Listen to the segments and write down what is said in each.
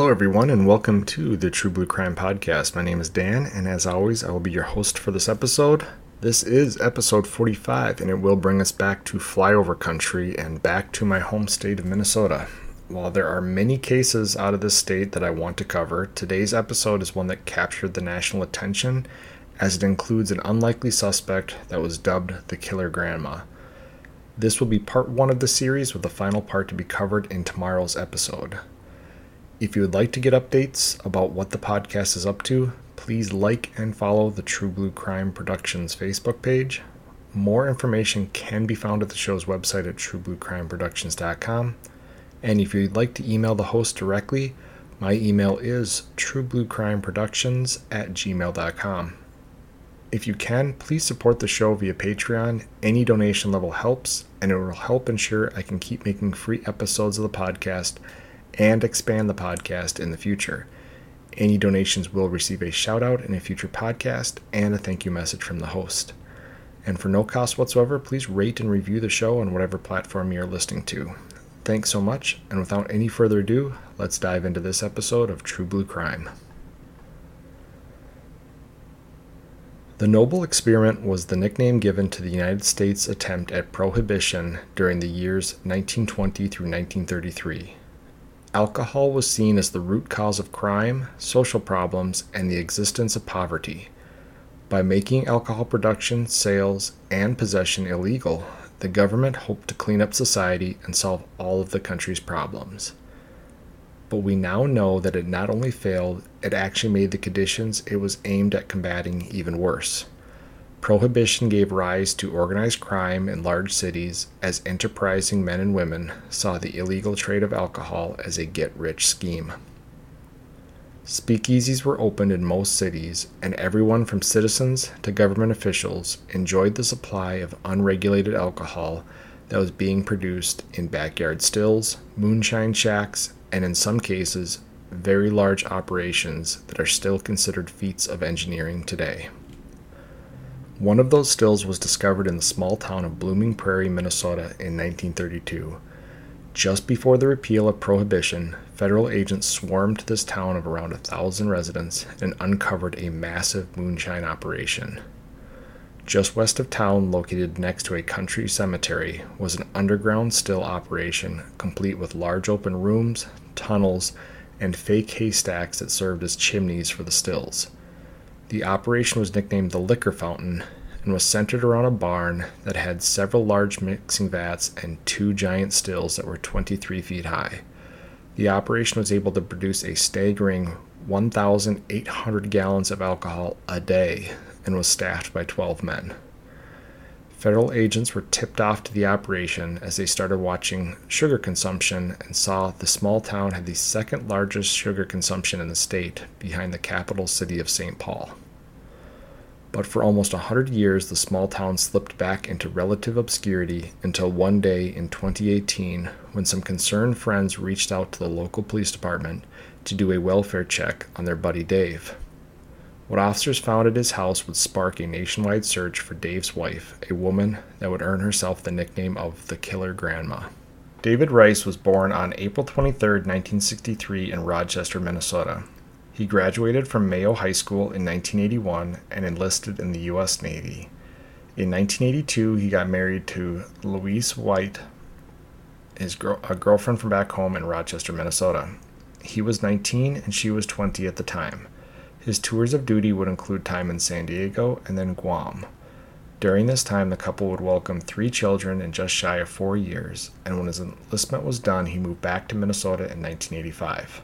Hello, everyone, and welcome to the True Blue Crime Podcast. My name is Dan, and as always, I will be your host for this episode. This is episode 45, and it will bring us back to flyover country and back to my home state of Minnesota. While there are many cases out of this state that I want to cover, today's episode is one that captured the national attention as it includes an unlikely suspect that was dubbed the Killer Grandma. This will be part one of the series, with the final part to be covered in tomorrow's episode. If you would like to get updates about what the podcast is up to, please like and follow the True Blue Crime Productions Facebook page. More information can be found at the show's website at truebluecrimeproductions.com. And if you'd like to email the host directly, my email is truebluecrimeproductions at gmail.com. If you can, please support the show via Patreon. Any donation level helps, and it will help ensure I can keep making free episodes of the podcast and expand the podcast in the future. Any donations will receive a shout out in a future podcast and a thank you message from the host. And for no cost whatsoever, please rate and review the show on whatever platform you're listening to. Thanks so much, and without any further ado, let's dive into this episode of True Blue Crime. The Noble Experiment was the nickname given to the United States' attempt at prohibition during the years 1920 through 1933 Alcohol was seen as the root cause of crime, social problems, and the existence of poverty. By making alcohol production, sales, and possession illegal, the government hoped to clean up society and solve all of the country's problems. But we now know that it not only failed, it actually made the conditions it was aimed at combating even worse. Prohibition gave rise to organized crime in large cities as enterprising men and women saw the illegal trade of alcohol as a get rich scheme. Speakeasies were opened in most cities, and everyone from citizens to government officials enjoyed the supply of unregulated alcohol that was being produced in backyard stills, moonshine shacks, and in some cases, very large operations that are still considered feats of engineering today. One of those stills was discovered in the small town of Blooming Prairie, Minnesota in 1932. Just before the repeal of Prohibition, federal agents swarmed this town of around a thousand residents and uncovered a massive moonshine operation. Just west of town, located next to a country cemetery, was an underground still operation complete with large open rooms, tunnels, and fake haystacks that served as chimneys for the stills. The operation was nicknamed the Liquor Fountain and was centered around a barn that had several large mixing vats and two giant stills that were 23 feet high. The operation was able to produce a staggering 1,800 gallons of alcohol a day and was staffed by 12 men. Federal agents were tipped off to the operation as they started watching sugar consumption and saw the small town had the second largest sugar consumption in the state behind the capital city of St. Paul. But for almost a hundred years, the small town slipped back into relative obscurity until one day in 2018 when some concerned friends reached out to the local police department to do a welfare check on their buddy Dave. What officers found at his house would spark a nationwide search for Dave's wife, a woman that would earn herself the nickname of the Killer Grandma. David Rice was born on April 23, 1963, in Rochester, Minnesota. He graduated from Mayo High School in 1981 and enlisted in the U.S. Navy. In 1982, he got married to Louise White, his girl, a girlfriend from back home in Rochester, Minnesota. He was 19 and she was 20 at the time. His tours of duty would include time in San Diego and then Guam. During this time, the couple would welcome three children in just shy of four years, and when his enlistment was done, he moved back to Minnesota in 1985.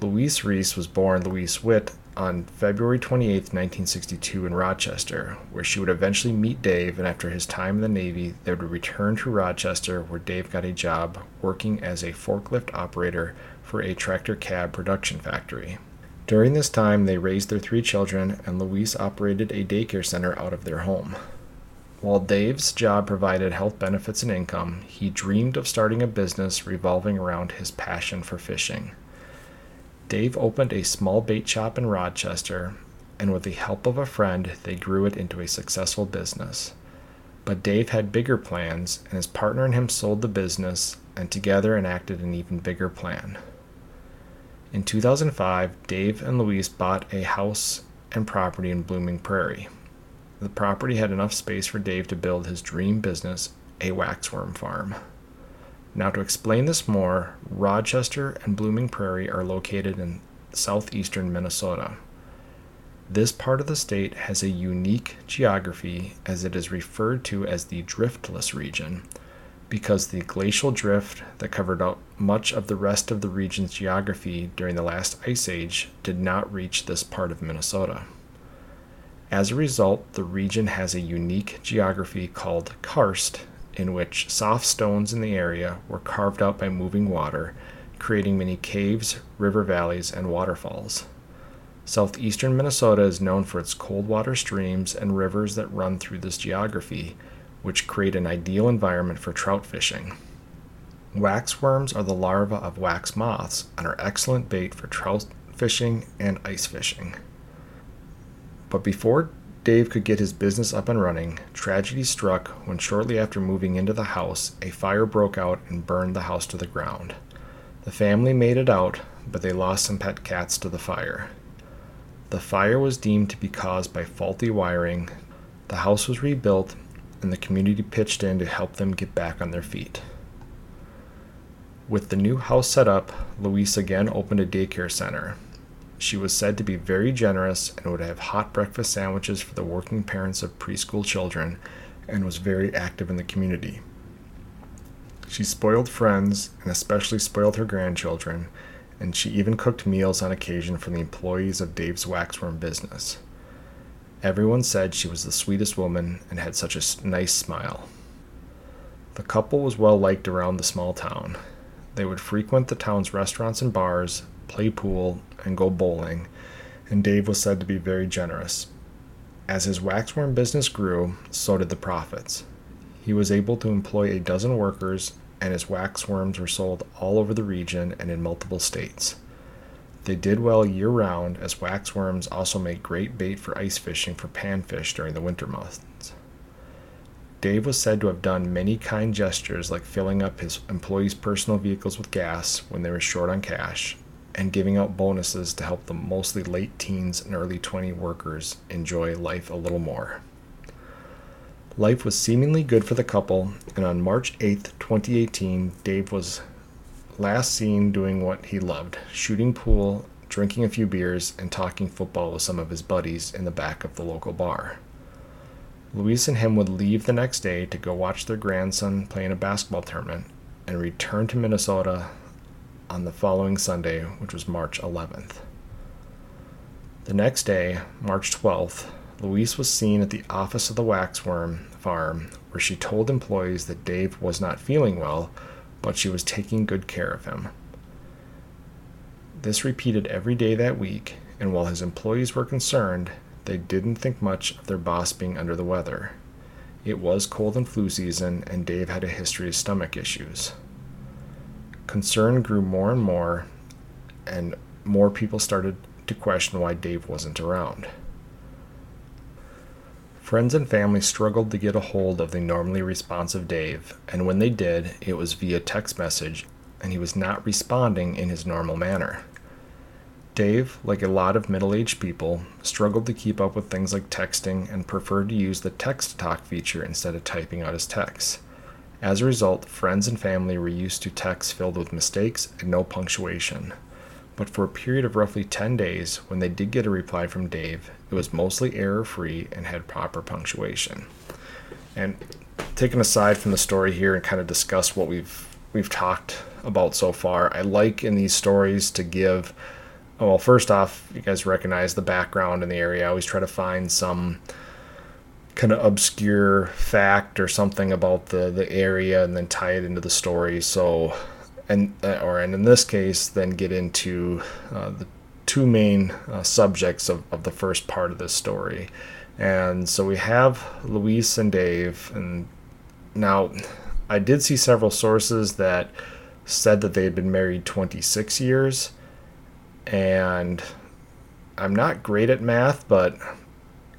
Louise Riess was born Louise Witt on February 28, 1962, in Rochester, where she would eventually meet Dave, and after his time in the Navy, they would return to Rochester, where Dave got a job working as a forklift operator for a tractor cab production factory. During this time, they raised their three children, and Louise operated a daycare center out of their home. While Dave's job provided health benefits and income, he dreamed of starting a business revolving around his passion for fishing. Dave opened a small bait shop in Rochester, and with the help of a friend, they grew it into a successful business. But Dave had bigger plans, and his partner and him sold the business and together enacted an even bigger plan. In 2005, Dave and Louise bought a house and property in Blooming Prairie. The property had enough space for Dave to build his dream business, a waxworm farm. Now, to explain this more, Rochester and Blooming Prairie are located in southeastern Minnesota. This part of the state has a unique geography as it is referred to as the driftless region because the glacial drift that covered up much of the rest of the region's geography during the last ice age did not reach this part of Minnesota. As a result, the region has a unique geography called karst, in which soft stones in the area were carved out by moving water, creating many caves, river valleys, and waterfalls. Southeastern Minnesota is known for its cold water streams and rivers that run through this geography, which create an ideal environment for trout fishing. Waxworms are the larvae of wax moths and are excellent bait for trout fishing and ice fishing. But before Dave could get his business up and running, tragedy struck when shortly after moving into the house, a fire broke out and burned the house to the ground. The family made it out, but they lost some pet cats to the fire. The fire was deemed to be caused by faulty wiring. The house was rebuilt and the community pitched in to help them get back on their feet. With the new house set up, Louise again opened a daycare center. She was said to be very generous and would have hot breakfast sandwiches for the working parents of preschool children and was very active in the community. She spoiled friends and especially spoiled her grandchildren, and she even cooked meals on occasion for the employees of Dave's waxworm business. Everyone said she was the sweetest woman and had such a nice smile. The couple was well liked around the small town. They would frequent the town's restaurants and bars, play pool, and go bowling, and Dave was said to be very generous. As his waxworm business grew, so did the profits. He was able to employ a dozen workers, and his waxworms were sold all over the region and in multiple states. They did well year round, as waxworms also make great bait for ice fishing for panfish during the winter months. Dave was said to have done many kind gestures like filling up his employees' personal vehicles with gas when they were short on cash and giving out bonuses to help the mostly late teens and early 20 workers enjoy life a little more. Life was seemingly good for the couple, and on March 8, 2018, Dave was last seen doing what he loved shooting pool, drinking a few beers, and talking football with some of his buddies in the back of the local bar. Louise and him would leave the next day to go watch their grandson play in a basketball tournament and return to Minnesota on the following Sunday, which was March 11th. The next day, March 12th, Louise was seen at the office of the waxworm farm where she told employees that Dave was not feeling well but she was taking good care of him. This repeated every day that week, and while his employees were concerned, they didn't think much of their boss being under the weather. It was cold and flu season, and Dave had a history of stomach issues. Concern grew more and more, and more people started to question why Dave wasn't around. Friends and family struggled to get a hold of the normally responsive Dave, and when they did, it was via text message, and he was not responding in his normal manner. Dave, like a lot of middle aged people, struggled to keep up with things like texting and preferred to use the text talk feature instead of typing out his texts. As a result, friends and family were used to texts filled with mistakes and no punctuation but for a period of roughly 10 days, when they did get a reply from Dave, it was mostly error free and had proper punctuation. And taking aside from the story here and kind of discuss what we've we've talked about so far, I like in these stories to give well, first off, you guys recognize the background in the area. I always try to find some kind of obscure fact or something about the, the area and then tie it into the story. So and uh, or and in this case, then get into uh, the two main uh, subjects of, of the first part of this story. And so we have Louise and Dave, and now I did see several sources that said that they had been married 26 years, and I'm not great at math, but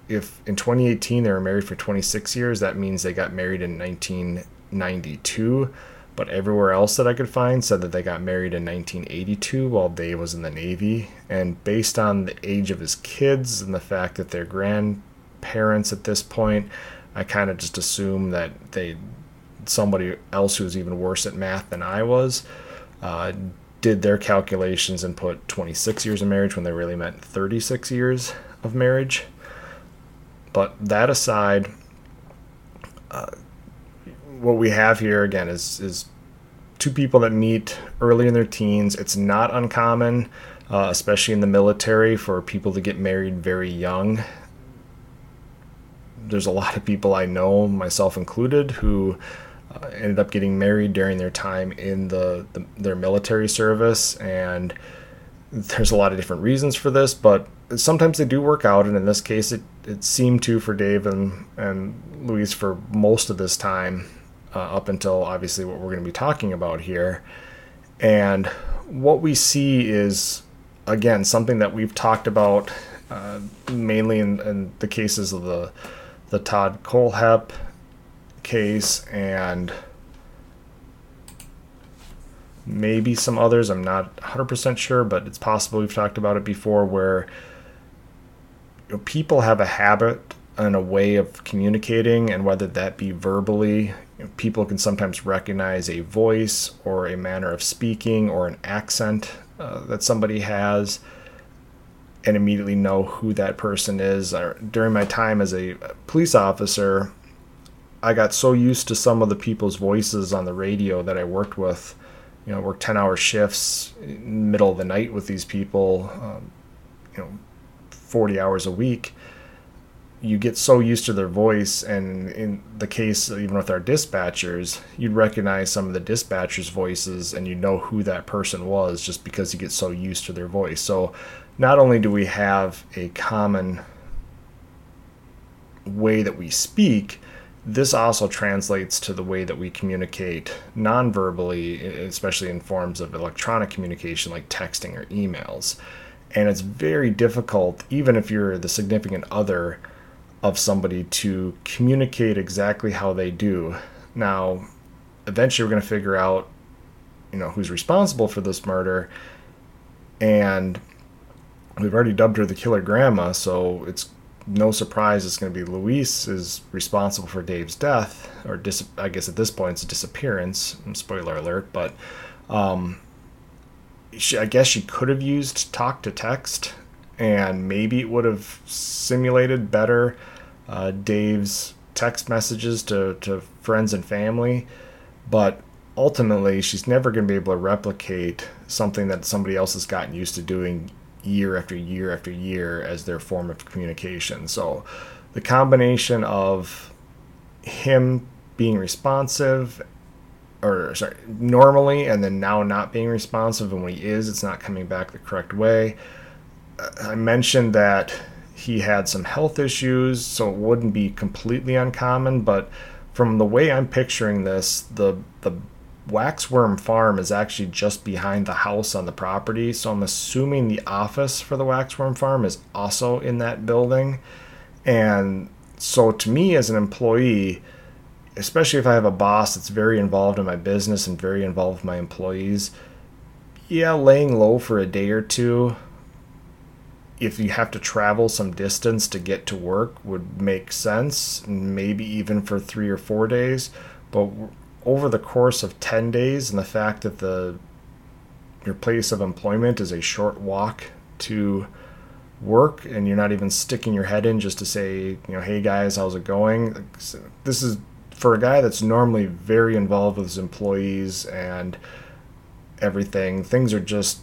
if in 2018 they were married for 26 years, that means they got married in 1992 but everywhere else that I could find said that they got married in 1982 while Dave was in the Navy. And based on the age of his kids and the fact that they're grandparents at this point, I kind of just assume that they somebody else who was even worse at math than I was uh, did their calculations and put 26 years of marriage when they really meant 36 years of marriage. But that aside, uh, what we have here again is is two people that meet early in their teens. It's not uncommon, uh, especially in the military, for people to get married very young. There's a lot of people I know, myself included, who uh, ended up getting married during their time in the, the their military service, and there's a lot of different reasons for this, but sometimes they do work out, and in this case, it, it seemed to for Dave and, and Louise for most of this time uh, up until obviously what we're going to be talking about here. And what we see is, again, something that we've talked about uh, mainly in, in, the cases of the, the Todd Kohlhepp case and maybe some others. I'm not 100% sure, but it's possible we've talked about it before where you know, people have a habit and a way of communicating, and whether that be verbally, you know, people can sometimes recognize a voice or a manner of speaking or an accent uh, that somebody has and immediately know who that person is. During my time as a police officer, I got so used to some of the people's voices on the radio that I worked with. You know, worked 10 hour shifts in the middle of the night with these people, um, you know, 40 hours a week you get so used to their voice and in the case even with our dispatchers you'd recognize some of the dispatchers voices and you know who that person was just because you get so used to their voice. So not only do we have a common way that we speak this also translates to the way that we communicate non-verbally especially in forms of electronic communication like texting or emails. And it's very difficult even if you're the significant other of somebody to communicate exactly how they do. Now, eventually, we're going to figure out, you know, who's responsible for this murder, and we've already dubbed her the killer grandma, so it's no surprise it's going to be Louise is responsible for Dave's death, or dis- I guess at this point it's a disappearance. Spoiler alert, but um, she, I guess she could have used talk to text, and maybe it would have simulated better uh, Dave's text messages to, to friends and family, but ultimately she's never going to be able to replicate something that somebody else has gotten used to doing year after year after year as their form of communication. So the combination of him being responsive or sorry, normally and then now not being responsive and when he is it's not coming back the correct way. I mentioned that he had some health issues, so it wouldn't be completely uncommon. But from the way I'm picturing this, the the waxworm farm is actually just behind the house on the property. So I'm assuming the office for the waxworm farm is also in that building. And so to me as an employee, especially if I have a boss that's very involved in my business and very involved with my employees, yeah, laying low for a day or two if you have to travel some distance to get to work would make sense maybe even for three or four days. But over the course of 10 days and the fact that the your place of employment is a short walk to work and you're not even sticking your head in just to say you know hey guys how's it going? This is for a guy that's normally very involved with his employees and everything things are just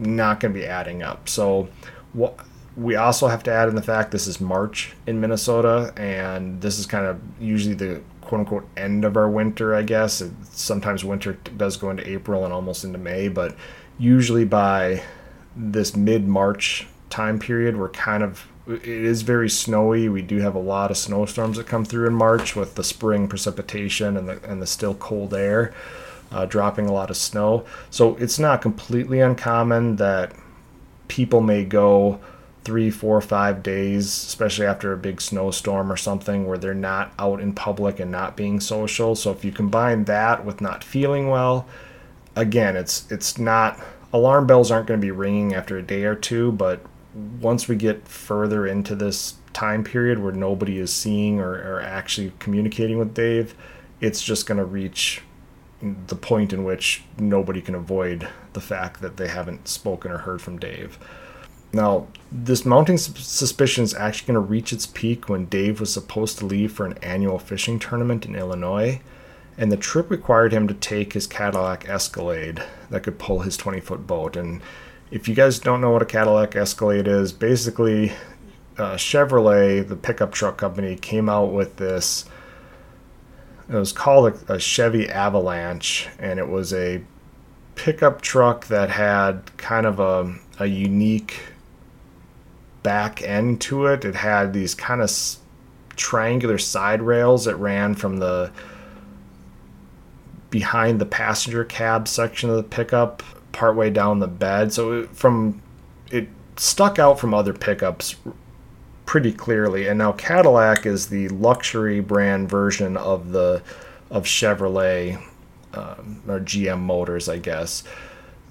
not going to be adding up. So what we also have to add in the fact this is March in Minnesota, and this is kind of usually the quote unquote end of our winter, I guess. It, sometimes winter does go into April and almost into May, but usually by this mid March time period, we're kind of it is very snowy. We do have a lot of snowstorms that come through in March with the spring precipitation and the and the still cold air, uh, dropping a lot of snow. So it's not completely uncommon that people may go three, four, five days, especially after a big snowstorm or something where they're not out in public and not being social. So if you combine that with not feeling well, again, it's it's not alarm bells aren't going to be ringing after a day or two, but once we get further into this time period where nobody is seeing or, or actually communicating with Dave, it's just going to reach the point in which nobody can avoid the fact that they haven't spoken or heard from Dave. Now, this mounting suspicion is actually going to reach its peak when Dave was supposed to leave for an annual fishing tournament in Illinois, and the trip required him to take his Cadillac Escalade that could pull his 20 foot boat. And if you guys don't know what a Cadillac Escalade is, basically, uh, Chevrolet, the pickup truck company, came out with this. It was called a, a Chevy Avalanche, and it was a pickup truck that had kind of a, a unique back end to it. It had these kind of triangular side rails that ran from the behind the passenger cab section of the pickup partway down the bed. So it, from it stuck out from other pickups pretty clearly. And now Cadillac is the luxury brand version of the of Chevrolet um, or GM Motors, I guess.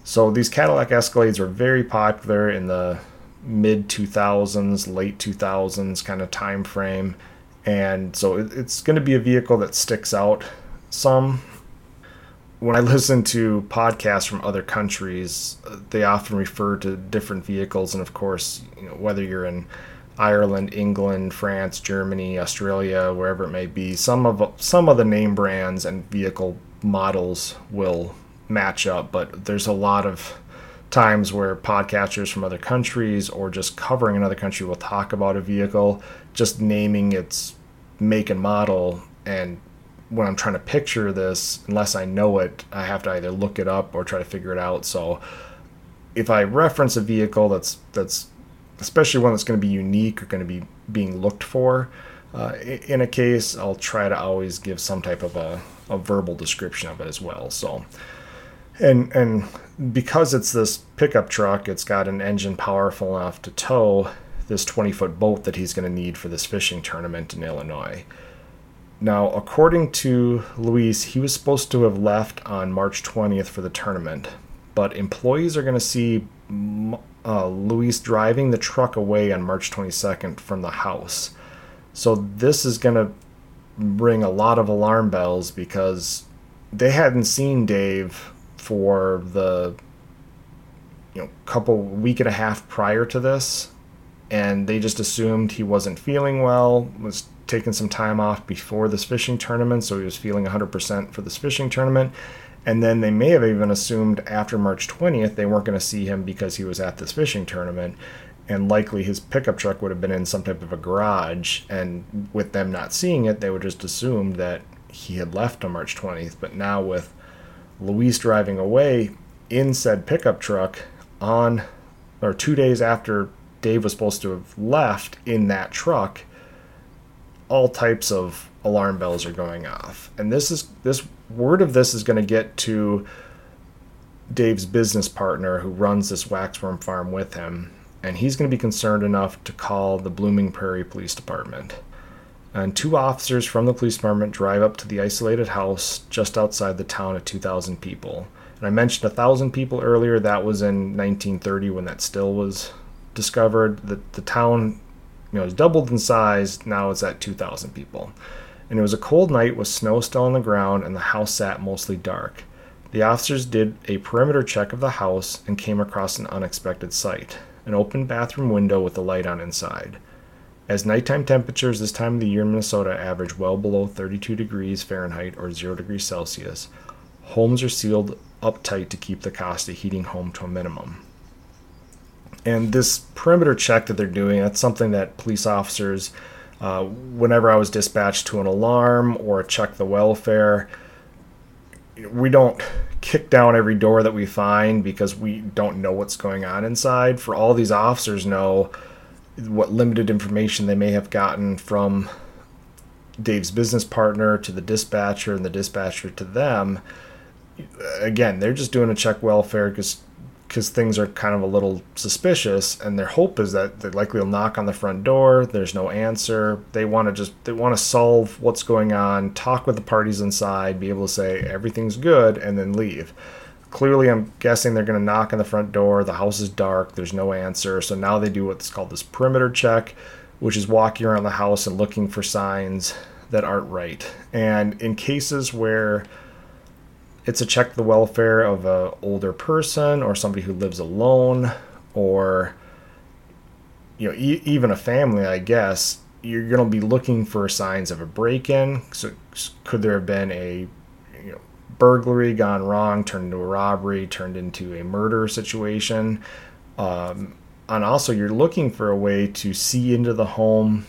So these Cadillac Escalades were very popular in the mid 2000s, late 2000s kind of time frame. And so it's going to be a vehicle that sticks out some. When I listen to podcasts from other countries, they often refer to different vehicles. And of course, you know, whether you're in Ireland, England, France, Germany, Australia, wherever it may be, some of some of the name brands and vehicle models will match up, but there's a lot of times where podcasters from other countries or just covering another country will talk about a vehicle, just naming its make and model. And when I'm trying to picture this, unless I know it, I have to either look it up or try to figure it out. So if I reference a vehicle that's that's especially one that's going to be unique or going to be being looked for uh, in a case, I'll try to always give some type of a, a verbal description of it as well. So and and because it's this pickup truck, it's got an engine powerful enough to tow this 20 foot boat that he's going to need for this fishing tournament in Illinois. Now, according to Louise, he was supposed to have left on March 20th for the tournament, but employees are going to see uh, Louise driving the truck away on March 22nd from the house. So, this is going to ring a lot of alarm bells because they hadn't seen Dave for the you know couple week and a half prior to this and they just assumed he wasn't feeling well was taking some time off before this fishing tournament so he was feeling 100% for this fishing tournament and then they may have even assumed after March 20th they weren't going to see him because he was at this fishing tournament. And likely his pickup truck would have been in some type of a garage. And with them not seeing it they would just assume that he had left on March 20th but now with Louise driving away in said pickup truck on or two days after Dave was supposed to have left in that truck, all types of alarm bells are going off. And this is this word of this is going to get to Dave's business partner who runs this waxworm farm with him, and he's going to be concerned enough to call the Blooming Prairie Police Department and two officers from the police department drive up to the isolated house just outside the town of 2,000 people. And I mentioned 1,000 people earlier. That was in 1930 when that still was discovered. The, the town you know, has doubled in size. Now it's at 2,000 people. And it was a cold night with snow still on the ground, and the house sat mostly dark. The officers did a perimeter check of the house and came across an unexpected sight an open bathroom window with a light on inside. As nighttime temperatures this time of the year in Minnesota average well below 32 degrees Fahrenheit or 0 degrees Celsius, homes are sealed up tight to keep the cost of heating home to a minimum. And this perimeter check that they're doing, that's something that police officers, uh, whenever I was dispatched to an alarm or check the welfare, we don't kick down every door that we find because we don't know what's going on inside. For all these officers know, what limited information they may have gotten from Dave's business partner to the dispatcher and the dispatcher to them. Again, they're just doing a check welfare because because things are kind of a little suspicious and their hope is that they likely will knock on the front door. There's no answer. They want to just they want to solve what's going on talk with the parties inside be able to say everything's good and then leave. Clearly i'm guessing they're going to knock on the front door. The house is dark. There's no answer. So now they do what's called this perimeter check which is walking around the house and looking for signs that aren't right. And in cases where it's a check the welfare of an older person or somebody who lives alone or you know e- even a family i guess. You're going to be looking for signs of a break-in. So could there have been a you know burglary gone wrong turned into a robbery turned into a murder situation? Um, and also you're looking for a way to see into the home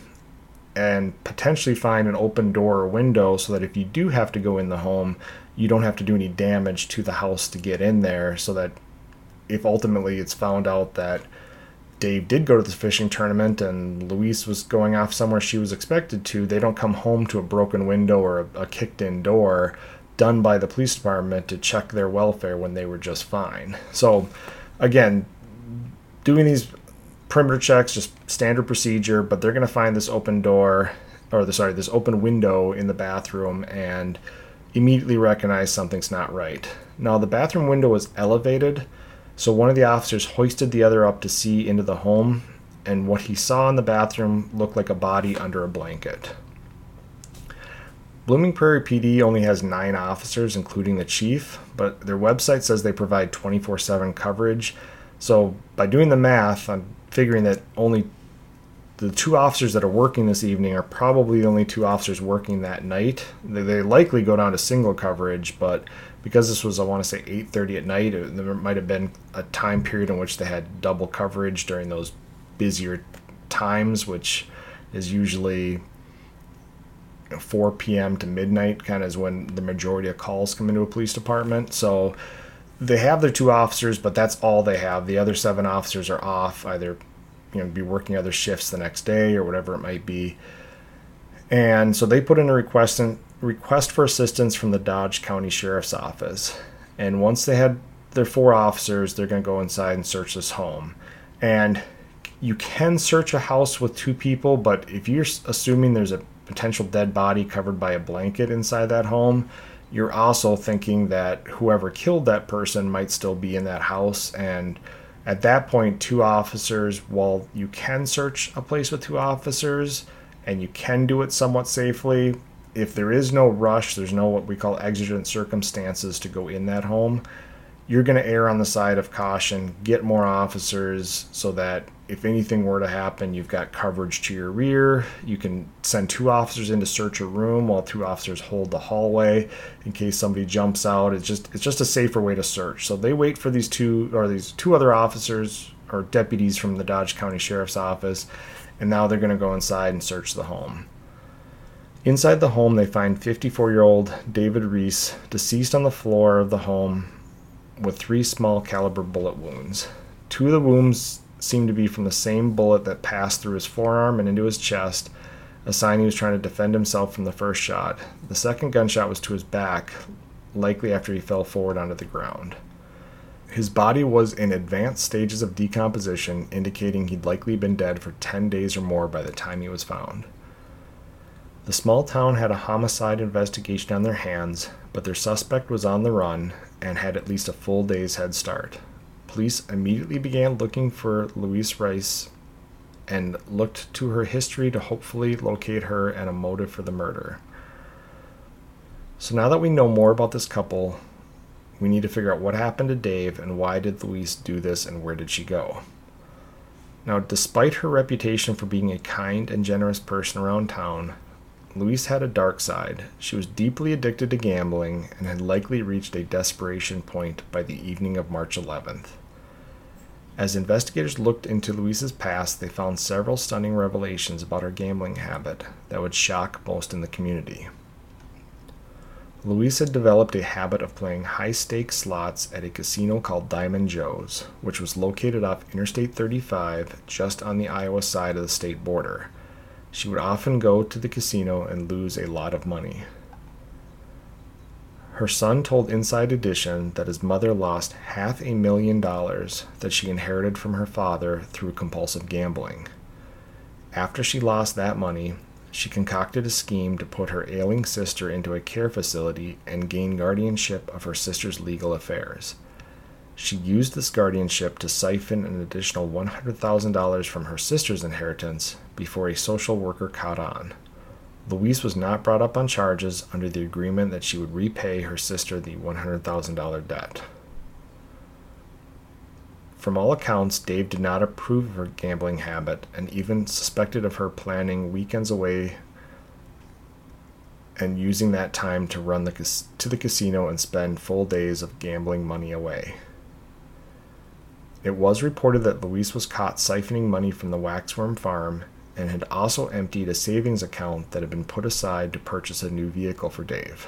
and potentially find an open door or window so that if you do have to go in the home you don't have to do any damage to the house to get in there so that if ultimately it's found out that Dave did go to the fishing tournament and Louise was going off somewhere she was expected to, they don't come home to a broken window or a, a kicked in door done by the police department to check their welfare when they were just fine. So, again, doing these perimeter checks, just standard procedure, but they're going to find this open door or the, sorry, this open window in the bathroom and immediately recognize something's not right. Now, the bathroom window was elevated, so one of the officers hoisted the other up to see into the home, and what he saw in the bathroom looked like a body under a blanket. Blooming Prairie PD only has nine officers, including the chief, but their website says they provide 24 7 coverage. So, by doing the math, I'm figuring that only the two officers that are working this evening are probably the only two officers working that night. They, they likely go down to single coverage, but because this was, I want to say, 8:30 at night, it, there might have been a time period in which they had double coverage during those busier times, which is usually 4 p.m. to midnight, kind of is when the majority of calls come into a police department. So they have their two officers, but that's all they have. The other seven officers are off, either you know be working other shifts the next day or whatever it might be. And so they put in a request and request for assistance from the Dodge County Sheriff's Office. And once they had their four officers, they're going to go inside and search this home. And you can search a house with two people, but if you're assuming there's a potential dead body covered by a blanket inside that home, you're also thinking that whoever killed that person might still be in that house and at that point, two officers, while you can search a place with two officers and you can do it somewhat safely, if there is no rush, there's no what we call exigent circumstances to go in that home, you're going to err on the side of caution, get more officers so that if anything were to happen, you've got coverage to your rear. You can send two officers in to search a room while two officers hold the hallway in case somebody jumps out. It's just it's just a safer way to search. So they wait for these two or these two other officers or deputies from the Dodge County Sheriff's Office, and now they're going to go inside and search the home. Inside the home, they find 54 year old David Riess deceased on the floor of the home with three small caliber bullet wounds. Two of the wounds seemed to be from the same bullet that passed through his forearm and into his chest, a sign he was trying to defend himself from the first shot. The second gunshot was to his back, likely after he fell forward onto the ground. His body was in advanced stages of decomposition, indicating he'd likely been dead for 10 days or more by the time he was found. The small town had a homicide investigation on their hands, but their suspect was on the run and had at least a full day's head start. Police immediately began looking for Louise Rice and looked to her history to hopefully locate her and a motive for the murder. So now that we know more about this couple, we need to figure out what happened to Dave and why did Louise do this and where did she go. Now, despite her reputation for being a kind and generous person around town, Louise had a dark side. She was deeply addicted to gambling and had likely reached a desperation point by the evening of March 11th. As investigators looked into Louise's past, they found several stunning revelations about her gambling habit that would shock most in the community. Louise had developed a habit of playing high stakes slots at a casino called Diamond Jo's, which was located off Interstate 35 just on the Iowa side of the state border. She would often go to the casino and lose a lot of money. Her son told Inside Edition that his mother lost half a million dollars that she inherited from her father through compulsive gambling. After she lost that money, she concocted a scheme to put her ailing sister into a care facility and gain guardianship of her sister's legal affairs. She used this guardianship to siphon an additional $100,000 from her sister's inheritance before a social worker caught on. Louise was not brought up on charges under the agreement that she would repay her sister the $100,000 debt. From all accounts, Dave did not approve of her gambling habit and even suspected of her planning weekends away and using that time to run the, to the casino and spend full days of gambling money away. It was reported that Louise was caught siphoning money from the Waxworm farm and had also emptied a savings account that had been put aside to purchase a new vehicle for Dave.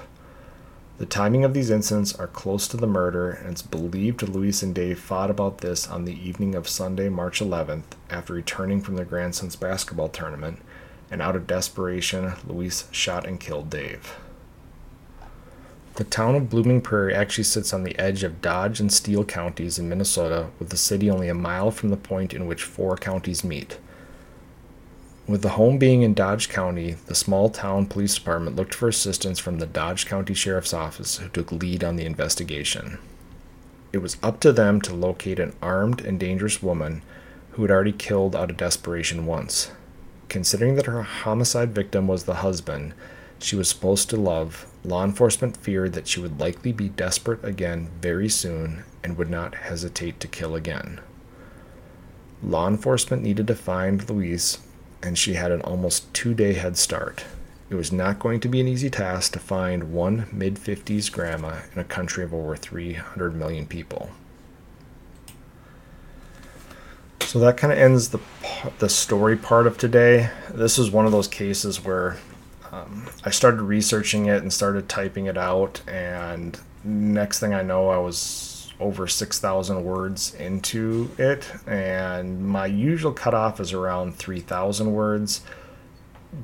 The timing of these incidents are close to the murder, and it's believed Louise and Dave fought about this on the evening of Sunday, March 11th, after returning from their grandson's basketball tournament, and out of desperation, Louise shot and killed Dave. The town of Blooming Prairie actually sits on the edge of Dodge and Steele counties in Minnesota, with the city only a mile from the point in which four counties meet. With the home being in Dodge County, the small town police department looked for assistance from the Dodge County Sheriff's Office, who took lead on the investigation. It was up to them to locate an armed and dangerous woman who had already killed out of desperation once. Considering that her homicide victim was the husband she was supposed to love, law enforcement feared that she would likely be desperate again very soon and would not hesitate to kill again. Law enforcement needed to find Louise and she had an almost two day head start. It was not going to be an easy task to find one mid 50s grandma in a country of over 300 million people. So that kind of ends the the story part of today. This is one of those cases where um, I started researching it and started typing it out, and next thing I know, I was over 6,000 words into it, and my usual cutoff is around 3,000 words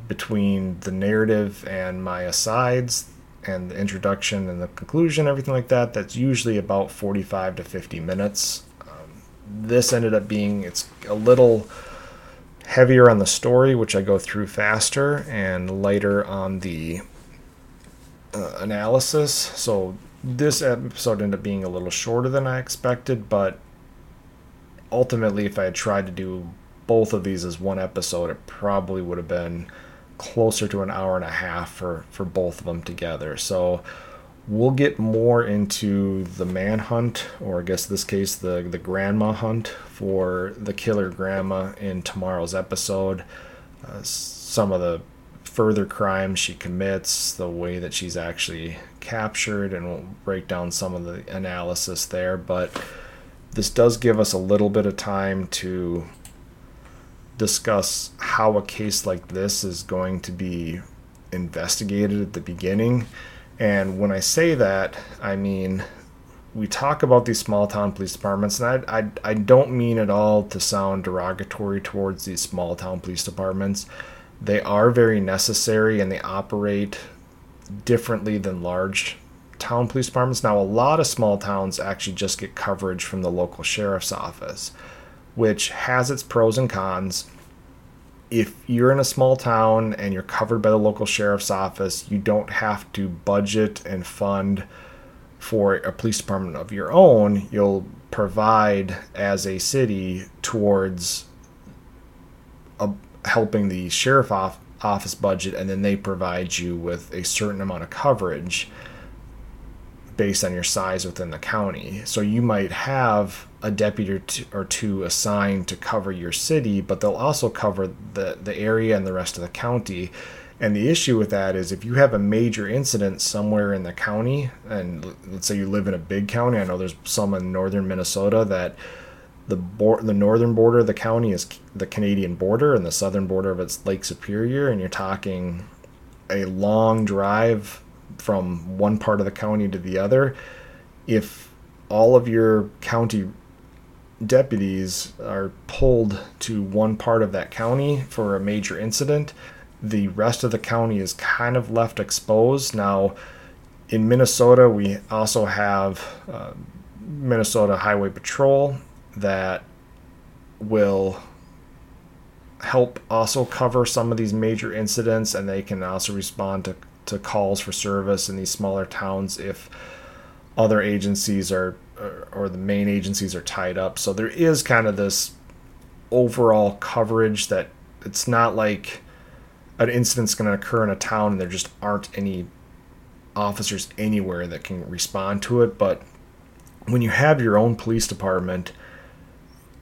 between the narrative and my asides and the introduction and the conclusion, everything like that. That's usually about 45 to 50 minutes. Um, this ended up being it's a little heavier on the story, which I go through faster, and lighter on the uh, analysis. So this episode ended up being a little shorter than I expected, but ultimately, if I had tried to do both of these as one episode, it probably would have been closer to an hour and a half for, for both of them together. So we'll get more into the manhunt, or I guess this case, the, the grandma hunt for the killer grandma in tomorrow's episode. Uh, some of the further crimes she commits, the way that she's actually captured, and we'll break down some of the analysis there. But this does give us a little bit of time to discuss how a case like this is going to be investigated at the beginning. And when I say that, I mean we talk about these small town police departments, and I, I, I don't mean at all to sound derogatory towards these small town police departments. They are very necessary and they operate differently than large town police departments. Now, a lot of small towns actually just get coverage from the local sheriff's office, which has its pros and cons. If you're in a small town and you're covered by the local sheriff's office, you don't have to budget and fund for a police department of your own. You'll provide as a city towards a, helping the sheriff off, office budget, and then they provide you with a certain amount of coverage based on your size within the county. So you might have a deputy or two assigned to cover your city, but they'll also cover the, the area and the rest of the county. And the issue with that is if you have a major incident somewhere in the county, and let's say you live in a big county, I know there's some in northern Minnesota that the the northern border of the county is the Canadian border, and the southern border of it's Lake Superior, and you're talking a long drive from one part of the county to the other. If all of your county deputies are pulled to one part of that county for a major incident, the rest of the county is kind of left exposed. Now, In Minnesota, we also have uh, Minnesota Highway Patrol that will help also cover some of these major incidents and they can also respond to, to calls for service in these smaller towns if other agencies are or the main agencies are tied up. So there is kind of this overall coverage that it's not like an incident's going to occur in a town and there just aren't any officers anywhere that can respond to it. But when you have your own police department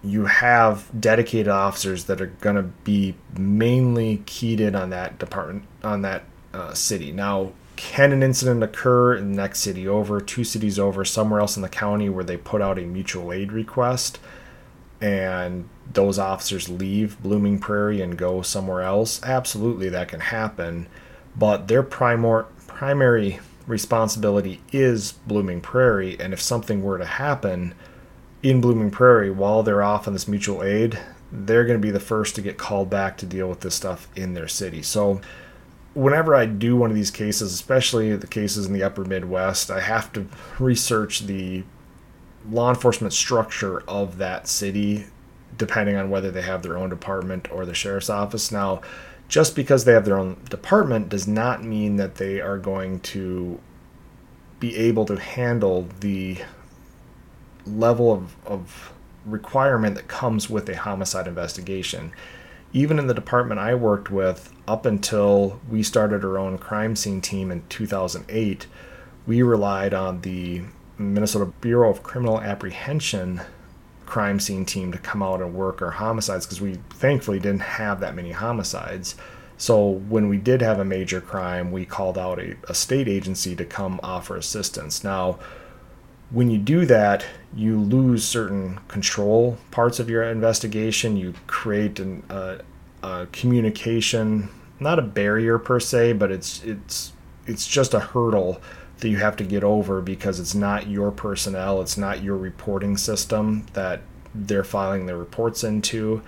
you have dedicated officers that are going to be mainly keyed in on that department on that uh, city. Now can an incident occur in the next city over two cities over somewhere else in the county where they put out a mutual aid request and those officers leave blooming prairie and go somewhere else absolutely that can happen but their primor- primary responsibility is blooming prairie and if something were to happen in Blooming Prairie while they're off on this mutual aid, they're going to be the first to get called back to deal with this stuff in their city. So, whenever I do one of these cases, especially the cases in the upper Midwest, I have to research the law enforcement structure of that city, depending on whether they have their own department or the sheriff's office. Now, just because they have their own department does not mean that they are going to be able to handle the level of, of requirement that comes with a homicide investigation. Even in the department I worked with, up until we started our own crime scene team in 2008, we relied on the Minnesota Bureau of Criminal Apprehension crime scene team to come out and work our homicides because we thankfully didn't have that many homicides. So when we did have a major crime, we called out a, a state agency to come offer assistance. Now, when you do that, you lose certain control parts of your investigation. You create an, uh, a communication, not a barrier per se, but it's it's it's just a hurdle that you have to get over because it's not your personnel, it's not your reporting system that they're filing their reports into.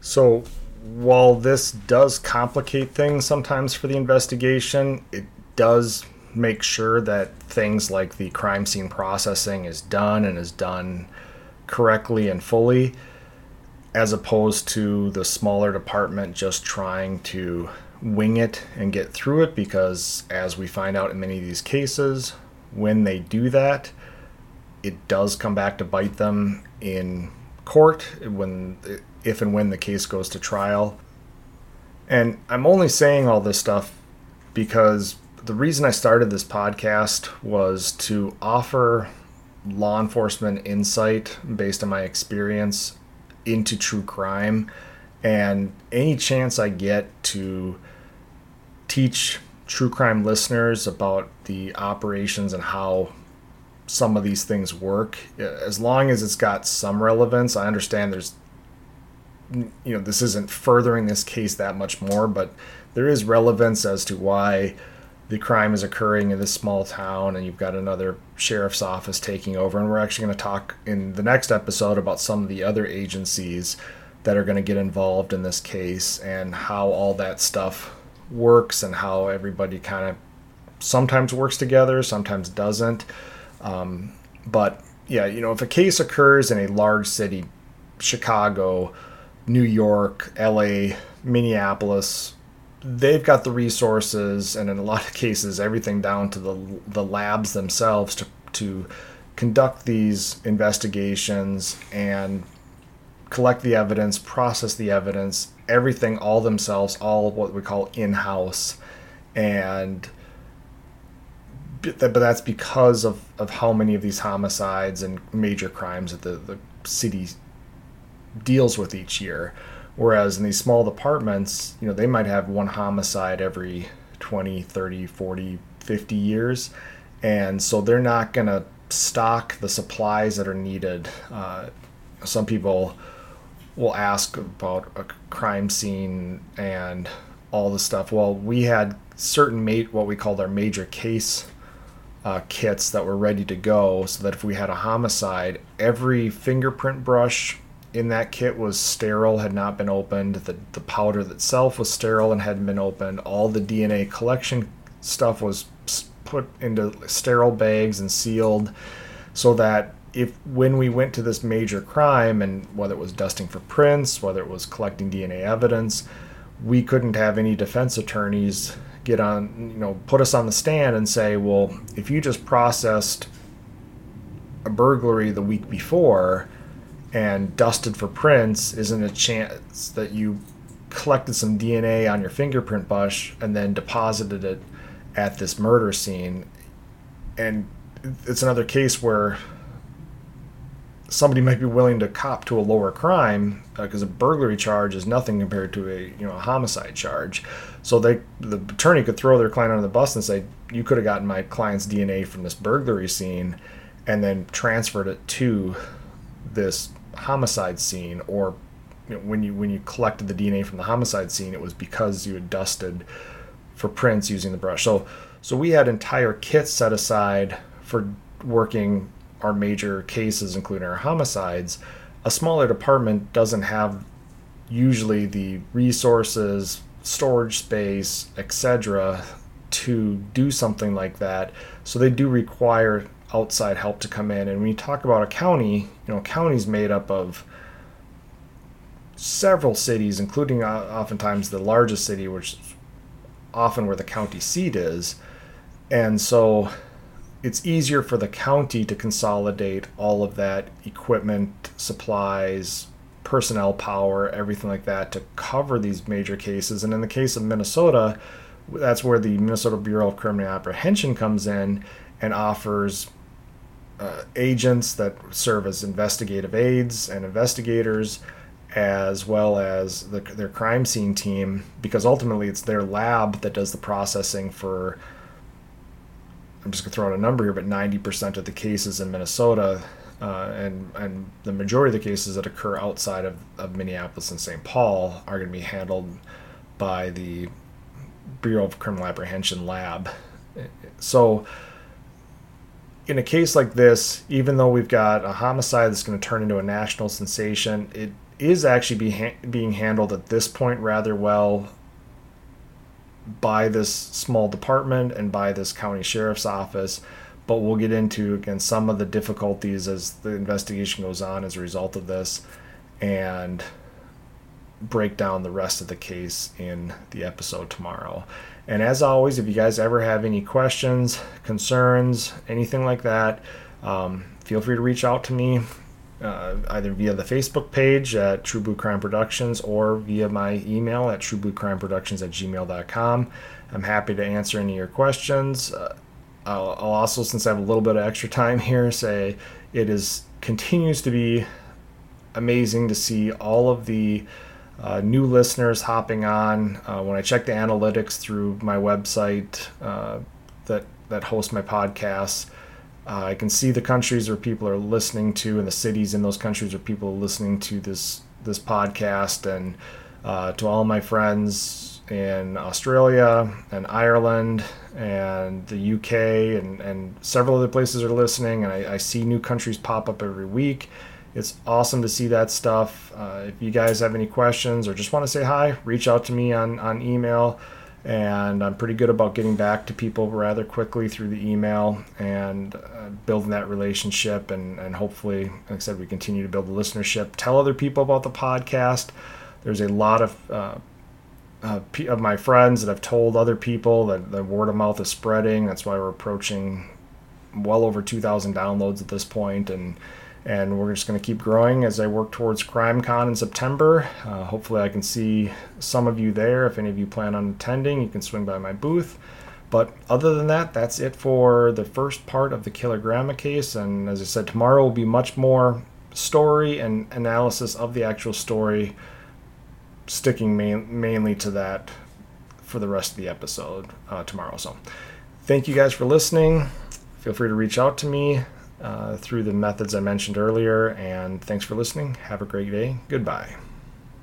So while this does complicate things sometimes for the investigation, it does make sure that things like the crime scene processing is done and is done correctly and fully, as opposed to the smaller department just trying to wing it and get through it. Because as we find out in many of these cases, when they do that, it does come back to bite them in court when if and when the case goes to trial. And I'm only saying all this stuff because the reason I started this podcast was to offer law enforcement insight based on my experience into true crime. And any chance I get to teach true crime listeners about the operations and how some of these things work uh, as long as it's got some relevance I understand there's you know this isn't furthering this case that much more but there is relevance as to why the crime is occurring in this small town and you've got another sheriff's office taking over. And we're actually going to talk in the next episode about some of the other agencies that are going to get involved in this case and how all that stuff works and how everybody kind of sometimes works together sometimes doesn't. Um, but yeah you know if a case occurs in a large city chicago new york la minneapolis they've got the resources and in a lot of cases everything down to the the labs themselves to to conduct these investigations and collect the evidence, process the evidence, everything all themselves, all what we call in-house and but that's because of, of how many of these homicides and major crimes that the, the city deals with each year. Whereas in these small departments, you know, they might have one homicide every 20, 30, 40, 50 years. And so they're not going to stock the supplies that are needed. Uh, some people will ask about a crime scene and all the stuff. Well, we had certain mate what we called our major case uh, kits that were ready to go, so that if we had a homicide, every fingerprint brush in that kit was sterile, had not been opened. The, the powder itself was sterile and hadn't been opened. All the DNA collection stuff was put into sterile bags and sealed so that if when we went to this major crime and whether it was dusting for prints, whether it was collecting DNA evidence, we couldn't have any defense attorneys get on, you know, put us on the stand and say, well, if you just processed a burglary the week before and dusted for prints, isn't a chance that you collected some DNA on your fingerprint brush and then deposited it at this murder scene. And it's another case where somebody might be willing to cop to a lower crime because uh, a burglary charge is nothing compared to a you know a homicide charge. So they the attorney could throw their client under the bus and say, "You could have gotten my client's DNA from this burglary scene, and then transferred it to this homicide scene, or you know, when you when you collected the DNA from the homicide scene, it was because you had dusted for prints using the brush. So so we had entire kits set aside for working our major cases, including our homicides. A smaller department doesn't have usually the resources, storage space, etc., to do something like that. So they do require outside help to come in. And when you talk about a county, you know, county's made up of several cities, including uh, oftentimes the largest city, which is often where the county seat is. And so it's easier for the county to consolidate all of that equipment, supplies, personnel power, everything like that to cover these major cases. And in the case of Minnesota, that's where the Minnesota Bureau of Criminal Apprehension comes in and offers uh, agents that serve as investigative aides and investigators as well as the, their crime scene team because ultimately it's their lab that does the processing for i'm just to throw out a number here but 90% of the cases in minnesota uh, and and the majority of the cases that occur outside of, of minneapolis and st paul are to be handled by the bureau of criminal apprehension lab. So in a case like this, even though we've got a homicide that's going to turn into a national sensation, it is actually be ha- being handled at this point rather well by this small department and by this county sheriff's office. But we'll get into again some of the difficulties as the investigation goes on as a result of this, and break down the rest of the case in the episode tomorrow. And as always, if you guys ever have any questions, concerns, anything like that, um, feel free to reach out to me uh, either via the Facebook page at True Blue Crime Productions or via my email at truebluecrimeproductions at gmail.com. I'm happy to answer any of your questions. Uh, I'll, I'll, also, since I have a little bit of extra time here, say it is continues to be amazing to see all of the uh, new listeners hopping on. Uh, when I check the analytics through my website uh, that that hosts my podcasts, uh, I can see the countries where people are listening to, and the cities in those countries where people are listening to this this podcast. And uh, to all my friends in Australia and Ireland and the UK and, and several other places are listening, and I, I see new countries pop up every week it's awesome to see that stuff. Uh, if you guys have any questions or just want to say hi, reach out to me on, on email. And I'm pretty good about getting back to people rather quickly through the email and uh, building that relationship. And, and hopefully, like I said, we continue to build the listenership. Tell other people about the podcast. There's a lot of uh, uh, of my friends that have told other people that the word of mouth is spreading. That's why we're approaching well over 2,000 downloads at this point, and and we're just going to keep growing as I work towards CrimeCon in September. Uh, hopefully, I can see some of you there. If any of you plan on attending, you can swing by my booth. But other than that, that's it for the first part of the Killer Grandma case. And as I said, tomorrow will be much more story and analysis of the actual story, sticking main, mainly to that for the rest of the episode uh, tomorrow. So, thank you guys for listening. Feel free to reach out to me uh, through the methods I mentioned earlier. And thanks for listening. Have a great day. Goodbye.